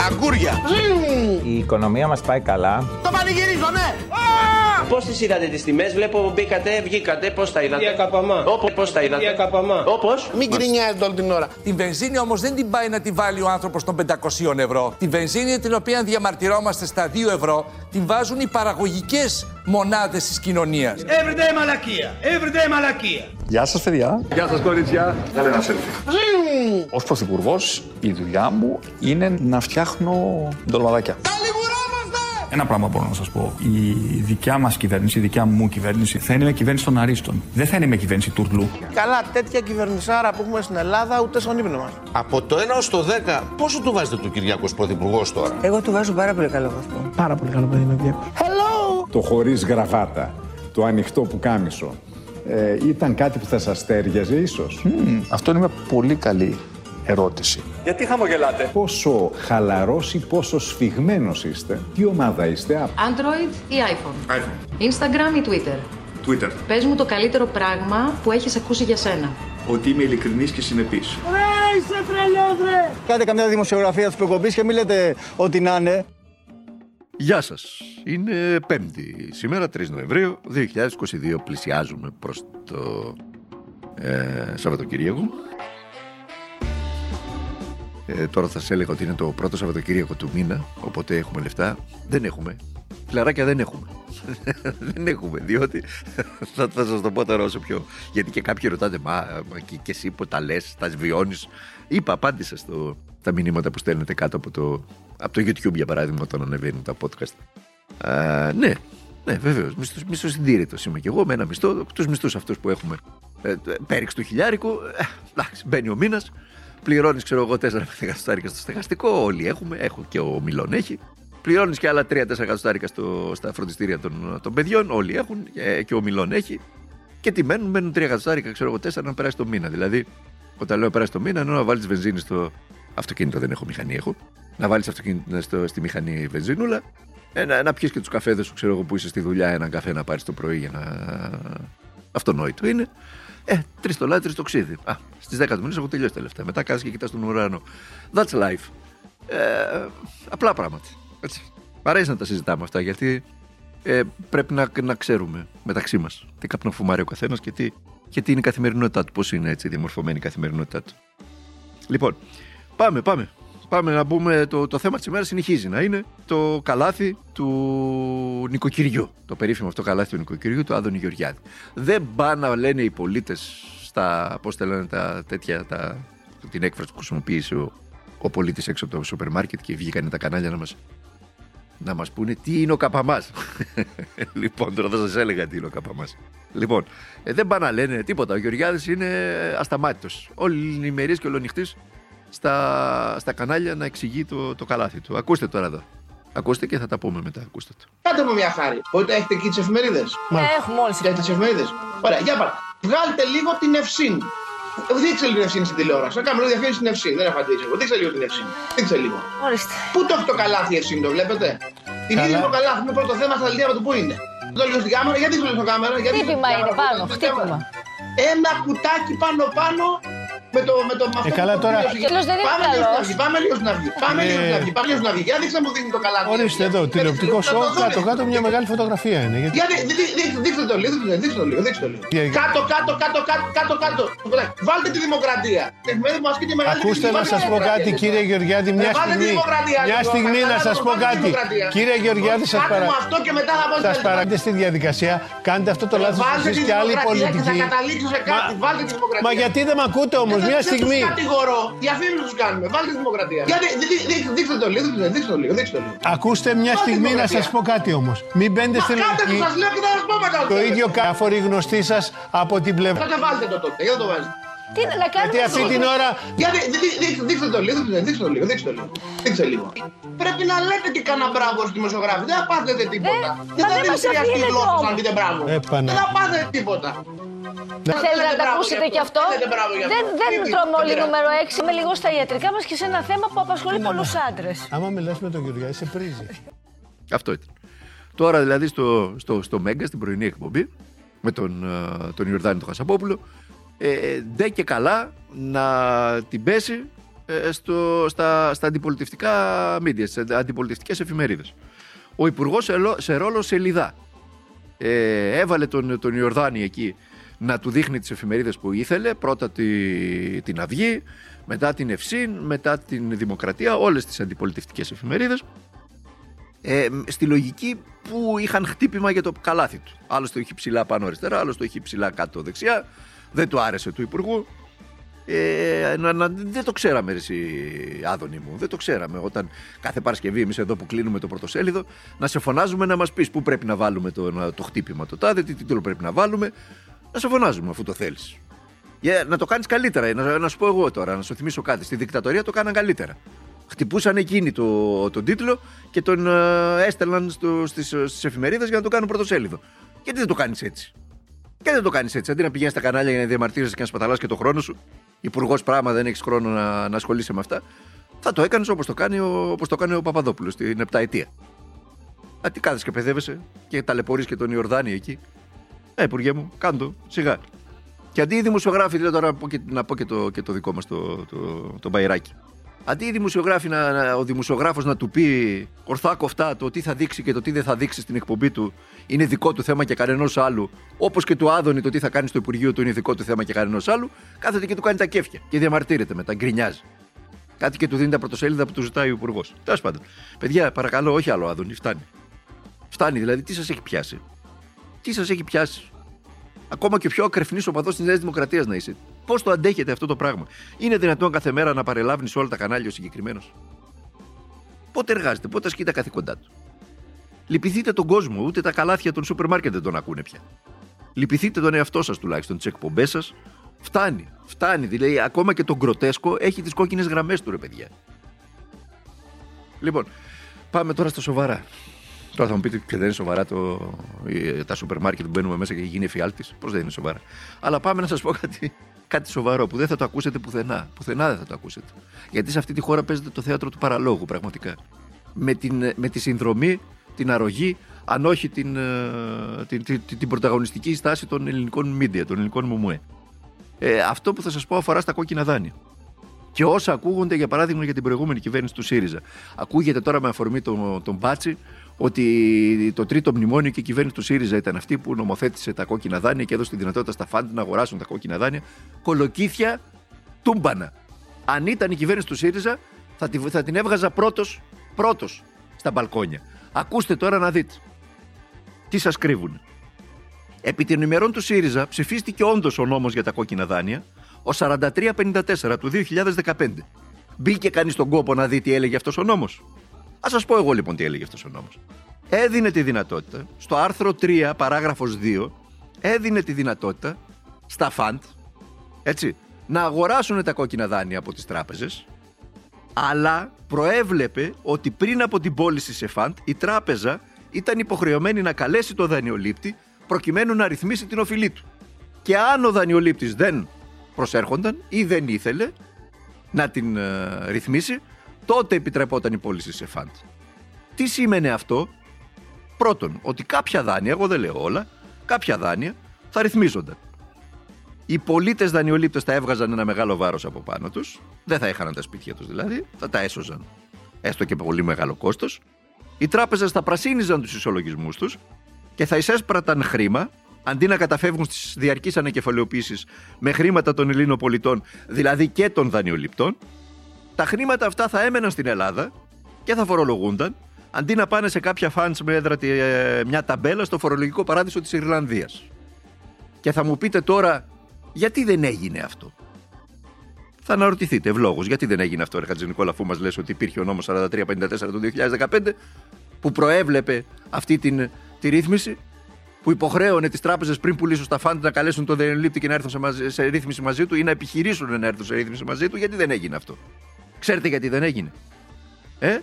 Αγκούρια. Η οικονομία μας πάει καλά. Το πανηγυρίζω, ναι. Πώς τις είδατε τις τιμές, βλέπω μπήκατε, βγήκατε, πώς τα είδατε; Διακαπαμά. Όπω, πώ τα είδατε; Διακαπαμά. Όπω. Μην γκρινιάζετε όλη την ώρα. Την βενζίνη όμως δεν την πάει να τη βάλει ο άνθρωπος των 500 ευρώ. Τη βενζίνη την οποία διαμαρτυρόμαστε στα 2 ευρώ την βάζουν οι παραγωγικές μονάδες της κοινωνίας. Everyday μαλακία. Everyday μαλακία. Γεια σας παιδιά. Γεια σας κορίτσια. Κάνε ένα selfie. Ως πρωθυπουργός η δουλειά μου είναι να φτιάχνω ντολμαδάκια. Ένα πράγμα μπορώ να σας πω. Η δικιά μας κυβέρνηση, η δικιά μου κυβέρνηση θα είναι με κυβέρνηση των Αρίστων. Δεν θα είναι με κυβέρνηση τουρλού. Καλά, τέτοια κυβερνησάρα που έχουμε στην Ελλάδα ούτε στον ύπνο μας. Από το 1 ως το 10, πόσο του βάζετε του Κυριάκος Πρωθυπουργός τώρα; Εγώ του βάζω πάρα πολύ καλό βαθμό. Πάρα πολύ καλό παιδί με Κυριάκος. Το χωρίς γραβάτα, το ανοιχτό που κάμισο. Ε, ήταν κάτι που θα σας στέριαζε ίσως; Μμμ, αυτό είναι μια πολύ καλή ερώτηση. Γιατί χαμογελάτε; Πόσο χαλαρός ή πόσο σφιγμένος είστε. Τι ομάδα είστε. Android ή iPhone; iPhone. Instagram ή Twitter; Twitter. Πες μου το καλύτερο πράγμα που έχεις ακούσει για σένα. Ότι είμαι ειλικρινής και συνεπής. Κάντε καμιά δημοσιογραφία της προκοπής και μην λέτε ότι να είναι. Γεια σας. Είναι Πέμπτη. Σήμερα 3 Νοεμβρίου 2022 πλησιάζουμε προς το ε, Σαββατοκύριακο. Ε, τώρα θα σα έλεγα ότι είναι το πρώτο Σαββατοκύριακο του μήνα, οπότε έχουμε λεφτά. Δεν έχουμε. Φιλαράκια δεν έχουμε. δεν έχουμε, διότι θα, θα σας το πω τώρα όσο πιο. Γιατί και κάποιοι ρωτάτε, Μα, μα και, και εσύ που τα λες, τα βιώνει. Είπα, απάντησα στο, τα μηνύματα που στέλνετε κάτω από το, από το YouTube, για παράδειγμα, όταν ανεβαίνουν τα podcast. Α, ναι, ναι, βεβαίως. Μισθό συντήρητος είμαι και εγώ με ένα μισθό. Τους μισθούς αυτούς που έχουμε ε, πέριξ του χιλιάρικου. Ε, εντάξει, μπαίνει ο μήνας. Πληρώνεις, ξέρω εγώ, 4 εκατοστάρικα στο στεγαστικό. Όλοι έχουμε. Έχω και ο Μιλόν έχει. Πληρώνεις και άλλα 3-4 εκατοστάρικα στο, στα φροντιστήρια των, των παιδιών. Όλοι έχουν. Ε, και ο Μιλόν έχει. Και τι μένουν, μένουν 3 εκατοστάρικα, ξέρω εγώ, 4 να περάσει το μήνα. Δηλαδή, όταν λέω περάσει το μήνα, ενώ να βάλεις βενζίνη στο αυτοκίνητο, δεν έχω μηχανή, έχω. Να βάλεις στο, στη μηχανή βενζίνουλα. Ε, να, να πιεις και τους καφέδες σου, ξέρω εγώ, που είσαι στη δουλειά, έναν καφέ να πάρεις το πρωί για να. Αυτονόητο είναι. Ε, τρεις το λάδι, τρεις το ξύδι. Α, στις 10 του μήνες έχω τελειώσει τα λεφτά. Μετά κάθεσαι και κοιτάς τον ουρανό. That's life. Ε, απλά πράγματα. Έτσι. Μ' αρέσει να τα συζητάμε αυτά γιατί ε, πρέπει να, να ξέρουμε μεταξύ μας τι καπνό φουμάρει ο καθένας και τι, και τι είναι η καθημερινότητά του. Πώς είναι έτσι διαμορφωμένη η καθημερινότητά του. Λοιπόν, πάμε, πάμε. Πάμε να πούμε το, το θέμα της ημέρας συνεχίζει να είναι το καλάθι του νοικοκυριού. Το περίφημο αυτό καλάθι του νοικοκυριού του Άδωνη Γεωργιάδη. Δεν πάνε να λένε οι πολίτες στα. Πώς τα λένε τα τέτοια. Τα, την έκφραση που χρησιμοποίησε ο, ο πολίτης έξω από το σούπερ μάρκετ και βγήκαν τα κανάλια να μας να μας πούνε τι είναι ο καπαμάς. λοιπόν, τώρα θα σας έλεγα τι είναι ο καπαμάς. Λοιπόν, ε, δεν πάνε να λένε τίποτα. Ο Γεωργιάδης είναι ασταμάτητος. Όλη ημερής και ολονυχτής στα, στα κανάλια να εξηγεί το, το καλάθι του. Ακούστε τώρα εδώ. Ακούστε και θα τα πούμε μετά. Ακούστε το. Κάντε μου μια χάρη. Μπορείτε να έχετε εκεί τις εφημερίδες. Ναι, έχουμε όλες Έχετε τις εφημερίδες. Ωραία, για πάρε. Βγάλτε λίγο την ευσύνη. Δείξτε λίγο την ευσύνη στην τηλεόραση. Να κάνουμε λίγο διαφήμιση στην ευσύνη. Δεν απαντήσω εγώ. Δείξτε λίγο την ευσύνη. Δείξτε λίγο. Ορίστε. Πού το έχει το καλάθι η ευσύνη, το βλέπετε; Την ίδια το καλάθι με πρώτο θέμα στα δελτία του πού είναι; Το λίγο στην κάμερα, γιατί το λίγο στην κάμερα; Γιατί Χτύπημα είναι πάνω, χτύπημα. Ένα κουτάκι πάνω πάνω με το. Με το με αυτό Ε, καλά που τώρα. το Ο κύριος δεν είναι Πάμε λίγο στην καλός. αυγή, Πάμε λίγο στην αυγή. Πάμε λίγο στην αυγή. Πάμε λίγο στην αυγή. Για δείξτε μου δείχνει το καλάθι. Ορίστε εδώ, τηλεοπτικό Να το σοου, δούμε. κάτω κάτω μια μεγάλη φωτογραφία είναι. Γιατί... Γιατί, δει- δει- δει- δείξτε το λίγο, δείξτε το λίγο, δείξτε το λίγο. Για- Κάτω, κάτω, κάτω, κάτω, κάτω, κάτω. Βάλτε τη δημοκρατία. Εφημερίδα που ασκεί τη μεγάλη Ακούστε κριτική. να Βάλτε σας τη πω δημοκρατία, κάτι δείξτε κύριε το. Γεωργιάδη μια Ε, βάλτε τη στιγμή. δημοκρατία, Μια λοιπόν. στιγμή να Βάλτε σας το, πω βάλτε τη κάτι. δημοκρατία. Κύριε Γεωργιάδη σας Κάντε παρα... μου αυτό και μετά θα πω Σας παρακαλώ στην διαδικασία, κάντε αυτό το λάθος Βάλτε εσείς τη και άλλοι δημοκρατία και πολιτικοί. θα καταλήξω σε κάτι. Βάλτε τη δημοκρατία. Μα γιατί δεν με ακούτε όμως, Δεν- μια δεν στιγμή. τους κατηγορώ. Διαφήμιση τους κάνουμε. Βάλτε τη δημοκρατία. Γιατί, δει- δει- δει- δείξτε το λίγο, δείξτε το λίγο, δείξτε το λίγο. Ακούστε μια Βάλτε στιγμή να δημοκρατία. σας πω κάτι όμως. Μην μπαίνετε Μα στη κάντε λογική. το, σας λέω και θα σας πω μετά. Το ίδιο κάφοροι γνωστοί σας από την πλευρά. Τότε βάλτε το τότε, γιατί το βάζετε. Τι να κάνουμε. Γιατί αυτή την ώρα Γιατί, δει- δει- δει- δείξτε το λίγο, δείξτε το λίγο, δείξτε το λίγο. Δείξτε λίγο. Πρέπει να λέτε και κανένα μπράβο στους δημοσιογράφοι. Δεν θα πάθετε τίποτα. μα Δεν θα δεν δίνει μας χρειαστεί αφήνετε γλώσσα όμως. αν πείτε μπράβο. Ε, Πανα- Δεν θα πάθετε τίποτα. Θέλετε να τα μπράβο ακούσετε γι' κι αυτό. αυτό; Θέλετε μπράβο γι' αυτό. Δεν, δεν Τι- τρώμε τι όλοι πειράζει. νούμερο 6. Είμαι λίγο στα ιατρικά μας και σε ένα θέμα που απασχολεί πολλούς άντρες. άμα μιλάς με τον Γεωργιάδη σε πρίζει. Αυτό ήταν. Τώρα δηλαδή στο, στο, στο Μέγκα, στην πρωινή εκπομπή, με τον, ε, τον Ιορδάνη τον Χασαπόπουλο, ε, ντε και καλά να την πέσει ε, στο, στα, στα αντιπολιτευτικά μίντια, στις αντιπολιτευτικές εφημερίδες. Ο Υπουργός σε ρόλο σελιδά. Ε, έβαλε τον, τον Ιορδάνη εκεί να του δείχνει τις εφημερίδες που ήθελε. Πρώτα τη, την Αυγή, μετά την Ευσύν, μετά την Δημοκρατία, όλες τις αντιπολιτευτικές εφημερίδες. Ε, στη λογική που είχαν χτύπημα για το καλάθι του. Άλλο το είχε ψηλά πάνω αριστερά, άλλο το είχε ψηλά κάτω δεξιά. Δεν του άρεσε του Υπουργού. Ε, να, να, δεν το ξέραμε εσύ Άδωνη μου Δεν το ξέραμε όταν κάθε Παρασκευή εμείς εδώ που κλείνουμε το πρωτοσέλιδο Να σε φωνάζουμε να μας πεις πού πρέπει να βάλουμε το, το χτύπημα το τάδε Τι τίτλο πρέπει να βάλουμε Να σε φωνάζουμε αφού το θέλεις yeah, Να το κάνεις καλύτερα να, να σου πω εγώ τώρα Να σου θυμίσω κάτι Στη δικτατορία το κάναν καλύτερα Χτυπούσαν εκείνοι το, τον τίτλο και τον ε, έστελναν στο, στις, στις εφημερίδες για να το κάνουν πρωτοσέλιδο. Γιατί δεν το κάνεις έτσι; Και δεν το κάνεις έτσι. Αντί να πηγαίνεις στα κανάλια για να διαμαρτύρεσαι και να σπαταλάς και το χρόνο σου, υπουργός πράγμα δεν έχεις χρόνο να, να ασχολείσαι με αυτά, θα το έκανες όπως το, κάνει ο, όπως το κάνει ο Παπαδόπουλος στην επταετία. Α, τι κάθεσαι και παιδεύεσαι και ταλαιπωρείς και τον Ιορδάνη εκεί. Ε, υπουργέ μου, κάντο, σιγά. Και αντί οι δημοσιογράφοι, δηλαδή τώρα να πω και, να πω και, το, και το δικό μας το, το, το, το μπαϊράκι. Αντί οι δημοσιογράφοι να, να, ο δημοσιογράφος να του πει ορθά κοφτά το τι θα δείξει και το τι δεν θα δείξει στην εκπομπή του είναι δικό του θέμα και κανενός άλλου, όπως και του Άδωνη το τι θα κάνει στο Υπουργείο του είναι δικό του θέμα και κανενός άλλου, κάθεται και του κάνει τα κέφια και διαμαρτύρεται μετά, γκρινιάζει. Κάτι και του δίνει τα πρωτοσέλιδα που του ζητάει ο Υπουργός. Τέλος πάντων. Παιδιά, παρακαλώ, όχι άλλο Άδωνη, φτάνει. Φτάνει, δηλαδή, τι σας έχει πιάσει; Τι σας έχει πιάσει; Ακόμα και ο πιο ακρεφνής οπαδός της Νέας Δημοκρατίας να είσαι. Πώς το αντέχετε αυτό το πράγμα; Είναι δυνατόν κάθε μέρα να παρελάβει σε όλα τα κανάλια ο συγκεκριμένος; Πότε εργάζεται, πότε ασκεί τα καθήκοντά του; Λυπηθείτε τον κόσμο, ούτε τα καλάθια των σούπερ μάρκετ δεν τον ακούνε πια. Λυπηθείτε τον εαυτό σας τουλάχιστον, τις εκπομπές σας. Φτάνει, φτάνει. Δηλαδή, ακόμα και τον γκροτέσκο έχει τις κόκκινες γραμμές του, ρε παιδιά. Λοιπόν, πάμε τώρα στα σοβαρά. Τώρα θα μου πείτε και δεν είναι σοβαρά το, τα σούπερ μάρκετ που μπαίνουμε μέσα και γίνει εφιάλτης. Πώς δεν είναι σοβαρά. Αλλά πάμε να σας πω κάτι, κάτι σοβαρό που δεν θα το ακούσετε πουθενά. Πουθενά δεν θα το ακούσετε. Γιατί σε αυτή τη χώρα παίζεται το θέατρο του παραλόγου πραγματικά. Με, την, με τη συνδρομή, την αρρωγή, αν όχι την, ε, την, την, την πρωταγωνιστική στάση των ελληνικών media, των ελληνικών μουμουέ. Ε, αυτό που θα σας πω αφορά στα κόκκινα δάνεια. Και όσα ακούγονται, για παράδειγμα, για την προηγούμενη κυβέρνηση του ΣΥΡΙΖΑ. Ακούγεται τώρα με αφορμή τον, τον Μπάτσι ότι το τρίτο μνημόνιο και η κυβέρνηση του ΣΥΡΙΖΑ ήταν αυτή που νομοθέτησε τα κόκκινα δάνεια και έδωσε τη δυνατότητα στα φαντ να αγοράσουν τα κόκκινα δάνεια. Κολοκύθια τούμπανα. Αν ήταν η κυβέρνηση του ΣΥΡΙΖΑ, θα, τη, θα την έβγαζα πρώτος πρώτος στα μπαλκόνια. Ακούστε τώρα να δείτε. Τι σας κρύβουν. Επί την ημερών του ΣΥΡΙΖΑ ψηφίστηκε όντως ο νόμος για τα κόκκινα δάνεια, ο 4354 του 2015. Μπήκε κανείς στον κόπο να δει τι έλεγε αυτός ο νόμος. Α σας πω εγώ λοιπόν τι έλεγε αυτός ο νόμος. Έδινε τη δυνατότητα, στο άρθρο 3, παράγραφος 2, έδινε τη δυνατότητα στα φαντ, έτσι, να αγοράσουν τα κόκκινα δάνεια από τις τράπεζες, αλλά προέβλεπε ότι πριν από την πώληση σε φαντ, η τράπεζα ήταν υποχρεωμένη να καλέσει το δανειολήπτη προκειμένου να ρυθμίσει την οφειλή του. Και αν ο δανειολήπτης δεν προσέρχονταν ή δεν ήθελε να την ε, ρυθμίσει, τότε επιτρεπόταν η πώληση σε φαντ. Τι σήμαινε αυτό, Πρώτον, ότι κάποια δάνεια, εγώ δεν λέω όλα, κάποια δάνεια θα ρυθμίζονταν. Οι πολίτες δανειολήπτες θα έβγαζαν ένα μεγάλο βάρος από πάνω τους, δεν θα έχαναν τα σπίτια τους δηλαδή, θα τα έσωζαν. Έστω και πολύ μεγάλο κόστος. Οι τράπεζες θα πρασίνιζαν τους ισολογισμούς τους και θα εισέσπραταν χρήμα αντί να καταφεύγουν στις διαρκείς ανακεφαλαιοποίησεις με χρήματα των Ελλήνων πολιτών, δηλαδή και των δανειοληπτών, τα χρήματα αυτά θα έμεναν στην Ελλάδα και θα φορολογούνταν αντί να πάνε σε κάποια φαντς με έδρα ε, μια ταμπέλα στο φορολογικό παράδεισο της Ιρλανδίας. Και θα μου πείτε τώρα γιατί δεν έγινε αυτό; Θα αναρωτηθείτε ευλόγως γιατί δεν έγινε αυτό, Ρε Νικόλα, αφού μας λες ότι υπήρχε ο νόμος 4354 του 2015 που προέβλεπε αυτή την, τη ρύθμιση, που υποχρέωνε τις τράπεζες πριν πουλήσουν στα φαντ να καλέσουν τον δανειολήπτη και να έρθουν σε, σε ρύθμιση μαζί του ή να επιχειρήσουν να έρθουν σε ρύθμιση μαζί του, γιατί δεν έγινε αυτό; Ξέρετε γιατί δεν έγινε. Ε;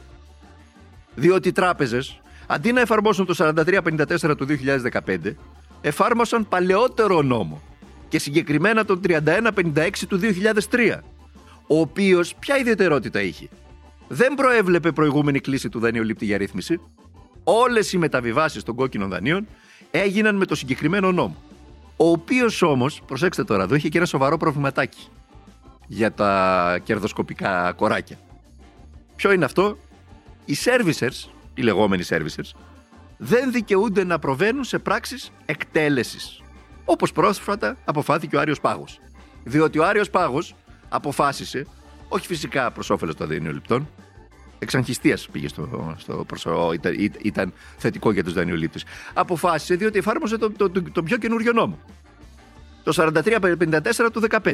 Διότι οι τράπεζες, αντί να εφαρμόσουν το 4354 του 2015, εφάρμοσαν παλαιότερο νόμο και συγκεκριμένα τον 3156 του 2003, ο οποίος ποια ιδιαιτερότητα είχε; Δεν προέβλεπε προηγούμενη κλίση του δανειολήπτη για ρύθμιση. Όλες οι μεταβιβάσεις των κόκκινων δανείων έγιναν με το συγκεκριμένο νόμο. Ο οποίος όμως, προσέξτε τώρα, εδώ είχε και ένα σοβαρό προβληματάκι. Για τα κερδοσκοπικά κοράκια. Ποιο είναι αυτό; Οι servicers, οι λεγόμενοι servicers, δεν δικαιούνται να προβαίνουν σε πράξεις εκτέλεσης. Όπως πρόσφατα αποφάθηκε ο Άριος Πάγος. Διότι ο Άριος Πάγος αποφάσισε, όχι φυσικά προς όφελος των δανειοληπτών, εξαγχιστίας πήγε στο, στο προσωπικό, ήταν, ήταν θετικό για τους δανειολήπτες. Αποφάσισε διότι εφάρμοσε τον το, το, το πιο καινούριο νόμο. Το 4354 του 15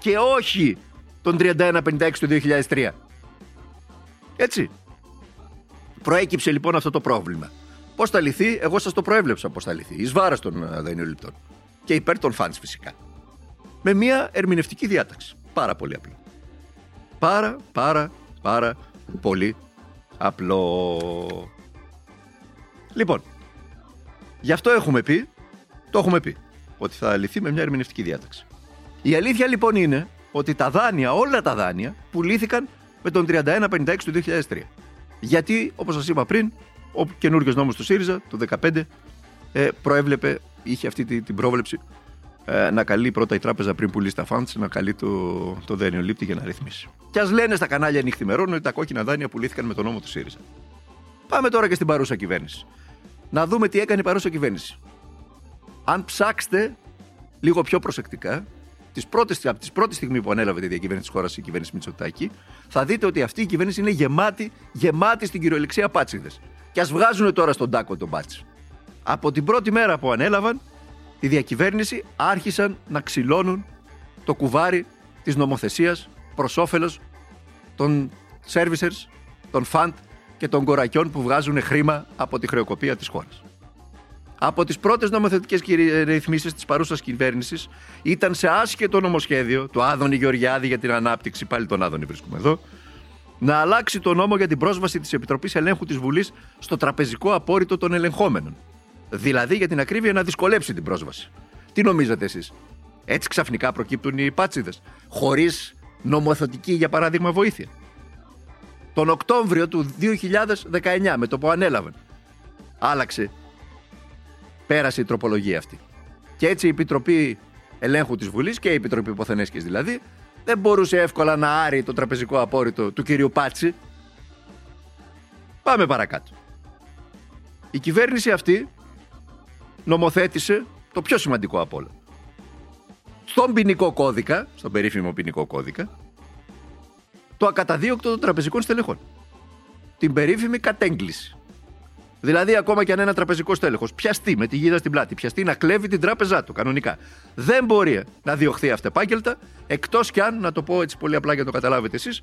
και όχι τον 3156 του 2003. Έτσι. Προέκυψε λοιπόν αυτό το πρόβλημα. Πώς θα λυθεί, εγώ σας το προέβλεψα πώς θα λυθεί. Εις βάρος των ε, δανειοληπτών. Και υπέρ των φαντ φυσικά. Με μια ερμηνευτική διάταξη. Πάρα πολύ απλό. Πάρα, πάρα, πάρα πολύ απλό. Λοιπόν, γι' αυτό έχουμε πει, το έχουμε πει, ότι θα λυθεί με μια ερμηνευτική διάταξη. Η αλήθεια λοιπόν είναι ότι τα δάνεια, όλα τα δάνεια, πουλήθηκαν με τον 3156 του 2003. Γιατί, όπως σας είπα πριν, ο καινούριο νόμος του ΣΥΡΙΖΑ, του 2015, ε, προέβλεπε, είχε αυτή την πρόβλεψη ε, να καλεί πρώτα η τράπεζα πριν πουλήσει τα funds, να καλεί το, το δένειο λήπτη για να ρυθμίσει. Και ας λένε στα κανάλια νυχθημερών ότι τα κόκκινα δάνεια πουλήθηκαν με τον νόμο του ΣΥΡΙΖΑ. Πάμε τώρα και στην παρούσα κυβέρνηση. Να δούμε τι έκανε η παρούσα κυβέρνηση. Αν ψάξετε λίγο πιο προσεκτικά, τις πρώτες, από τη πρώτη στιγμή που ανέλαβε τη διακυβέρνηση της χώρας η κυβέρνηση Μητσοτάκη, θα δείτε ότι αυτή η κυβέρνηση είναι γεμάτη, γεμάτη στην κυριολεξία πάτσιδες. Και ας βγάζουν τώρα στον τάκο τον μπάτσι. Από την πρώτη μέρα που ανέλαβαν, τη διακυβέρνηση άρχισαν να ξυλώνουν το κουβάρι της νομοθεσίας προς όφελος των servicers, των fund και των κορακιών που βγάζουν χρήμα από τη χρεοκοπία της χώρας. Από τις πρώτες νομοθετικές ρυθμίσεις της παρούσας κυβέρνησης ήταν σε άσχετο νομοσχέδιο του Άδωνη Γεωργιάδη για την ανάπτυξη, πάλι τον Άδωνη βρίσκουμε εδώ, να αλλάξει το νόμο για την πρόσβαση της Επιτροπής Ελέγχου της Βουλής στο τραπεζικό απόρριτο των ελεγχόμενων Δηλαδή για την ακρίβεια να δυσκολέψει την πρόσβαση. Τι νομίζετε εσείς; Έτσι ξαφνικά προκύπτουν οι πάτσιδες. Χωρίς νομοθετική για παράδειγμα βοήθεια. Τον Οκτώβριο του 2019 με το που ανέλαβαν άλλαξε πέρασε η τροπολογία αυτή. Και έτσι η Επιτροπή Ελέγχου της Βουλής και η Επιτροπή Υποθενέσκης δηλαδή δεν μπορούσε εύκολα να άρει το τραπεζικό απόρριτο του κυρίου Πάτση. Πάμε παρακάτω. Η κυβέρνηση αυτή νομοθέτησε το πιο σημαντικό από όλα. Στον ποινικό κώδικα, στον περίφημο ποινικό κώδικα, το ακαταδίωκτο των τραπεζικών στελεχών. Την περίφημη κατέγκληση. Δηλαδή, ακόμα και αν ένα τραπεζικό στέλεχος πιαστεί με τη γίδα στην πλάτη, πιαστεί να κλέβει την τράπεζά του κανονικά, δεν μπορεί να διωχθεί αυτεπάγγελτα, εκτός κι αν, να το πω έτσι πολύ απλά για να το καταλάβετε εσείς,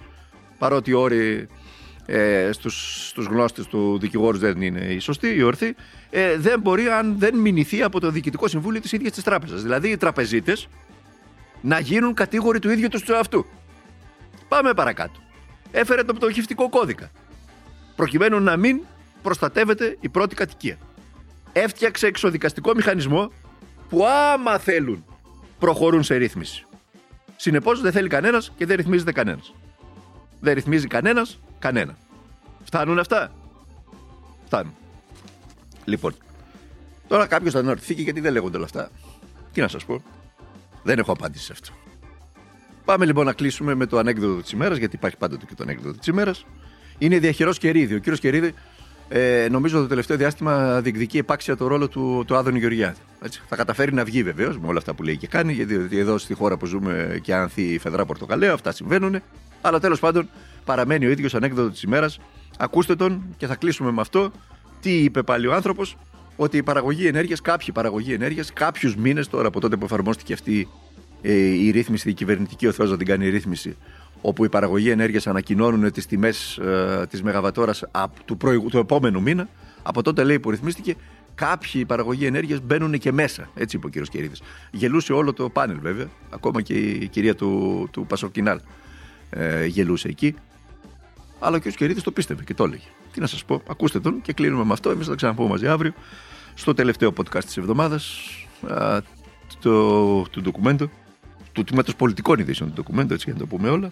παρότι οι όροι ε, στους, στους γνώστες του δικηγόρους δεν είναι η σωστή, η ορθή, ε, δεν μπορεί αν δεν μηνυθεί από το Διοικητικό Συμβούλιο της ίδιας της τράπεζας. Δηλαδή οι τραπεζίτες να γίνουν κατήγοροι του ίδιου τους αυτού. Πάμε παρακάτω. Έφερε το πτωχευτικό κώδικα. Προκειμένου να μην προστατεύεται η πρώτη κατοικία. Έφτιαξε εξοδικαστικό μηχανισμό που άμα θέλουν προχωρούν σε ρύθμιση. Συνεπώς δεν θέλει κανένας και δεν ρυθμίζεται κανένας. Δεν ρυθμίζει κανένας Κανένα. Φτάνουν αυτά; Φτάνουν. Λοιπόν, τώρα κάποιος θα αναρωτηθεί και γιατί δεν λέγονται όλα αυτά. Τι να σας πω; Δεν έχω απάντηση σε αυτό. Πάμε λοιπόν να κλείσουμε με το ανέκδοτο της ημέρας, γιατί υπάρχει πάντοτε και το ανέκδοτο της ημέρας. Είναι διαχειρός Κερίδη. Ο κύριος Κερίδη, ε, νομίζω το τελευταίο διάστημα διεκδικεί επάξια το ρόλο του, του Άδωνη Γεωργιάδη. Έτσι. Θα καταφέρει να βγει βεβαίως με όλα αυτά που λέει και κάνει, γιατί εδώ στη χώρα που ζούμε και άνθη η φεδρά πορτοκαλέα, αυτά συμβαίνουν. Αλλά τέλος πάντων παραμένει ο ίδιος ανέκδοτο της ημέρας. Ακούστε τον και θα κλείσουμε με αυτό. Τι είπε πάλι ο άνθρωπος, ότι η παραγωγή ενέργειας, κάποιοι παραγωγή ενέργειας, κάποιους μήνες τώρα από τότε που εφαρμόστηκε αυτή ε, η ρύθμιση, η κυβερνητική ο Θεός να την κάνει η ρύθμιση, όπου η παραγωγή ενέργειας ανακοινώνουν τις τιμές ε, της μεγαβατόρας του, του επόμενου μήνα. Από τότε λέει που ρυθμίστηκε, κάποιοι παραγωγή ενέργειας μπαίνουν και μέσα. Έτσι είπε ο κύριος Κερίδης. Γελούσε όλο το πάνελ βέβαια, ακόμα και η κυρία του, του Πασοκινάλ ε, γελούσε εκεί. Αλλά και ο Σκερίδη το πίστευε και το έλεγε. Τι να σας πω, ακούστε τον και κλείνουμε με αυτό. Εμείς θα τα ξαναπούμε μαζί αύριο στο τελευταίο podcast της εβδομάδας το, του ντοκουμέντου, του τμήματος πολιτικών ειδήσεων του ντοκουμέντου, έτσι για να το πούμε όλα.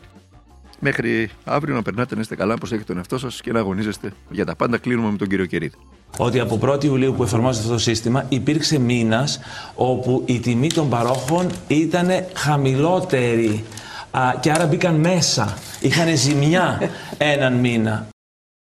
Μέχρι αύριο να περνάτε να είστε καλά, προσέχετε τον εαυτό σας και να αγωνίζεστε για τα πάντα. Κλείνουμε με τον κύριο Κερίδη. Ότι από 1η Ιουλίου που εφαρμόζεται αυτό το σύστημα υπήρξε μήνας όπου η τιμή των παρόχων ήταν χαμηλότερη Α, και άρα μπήκαν μέσα. Είχαν ζημιά έναν μήνα.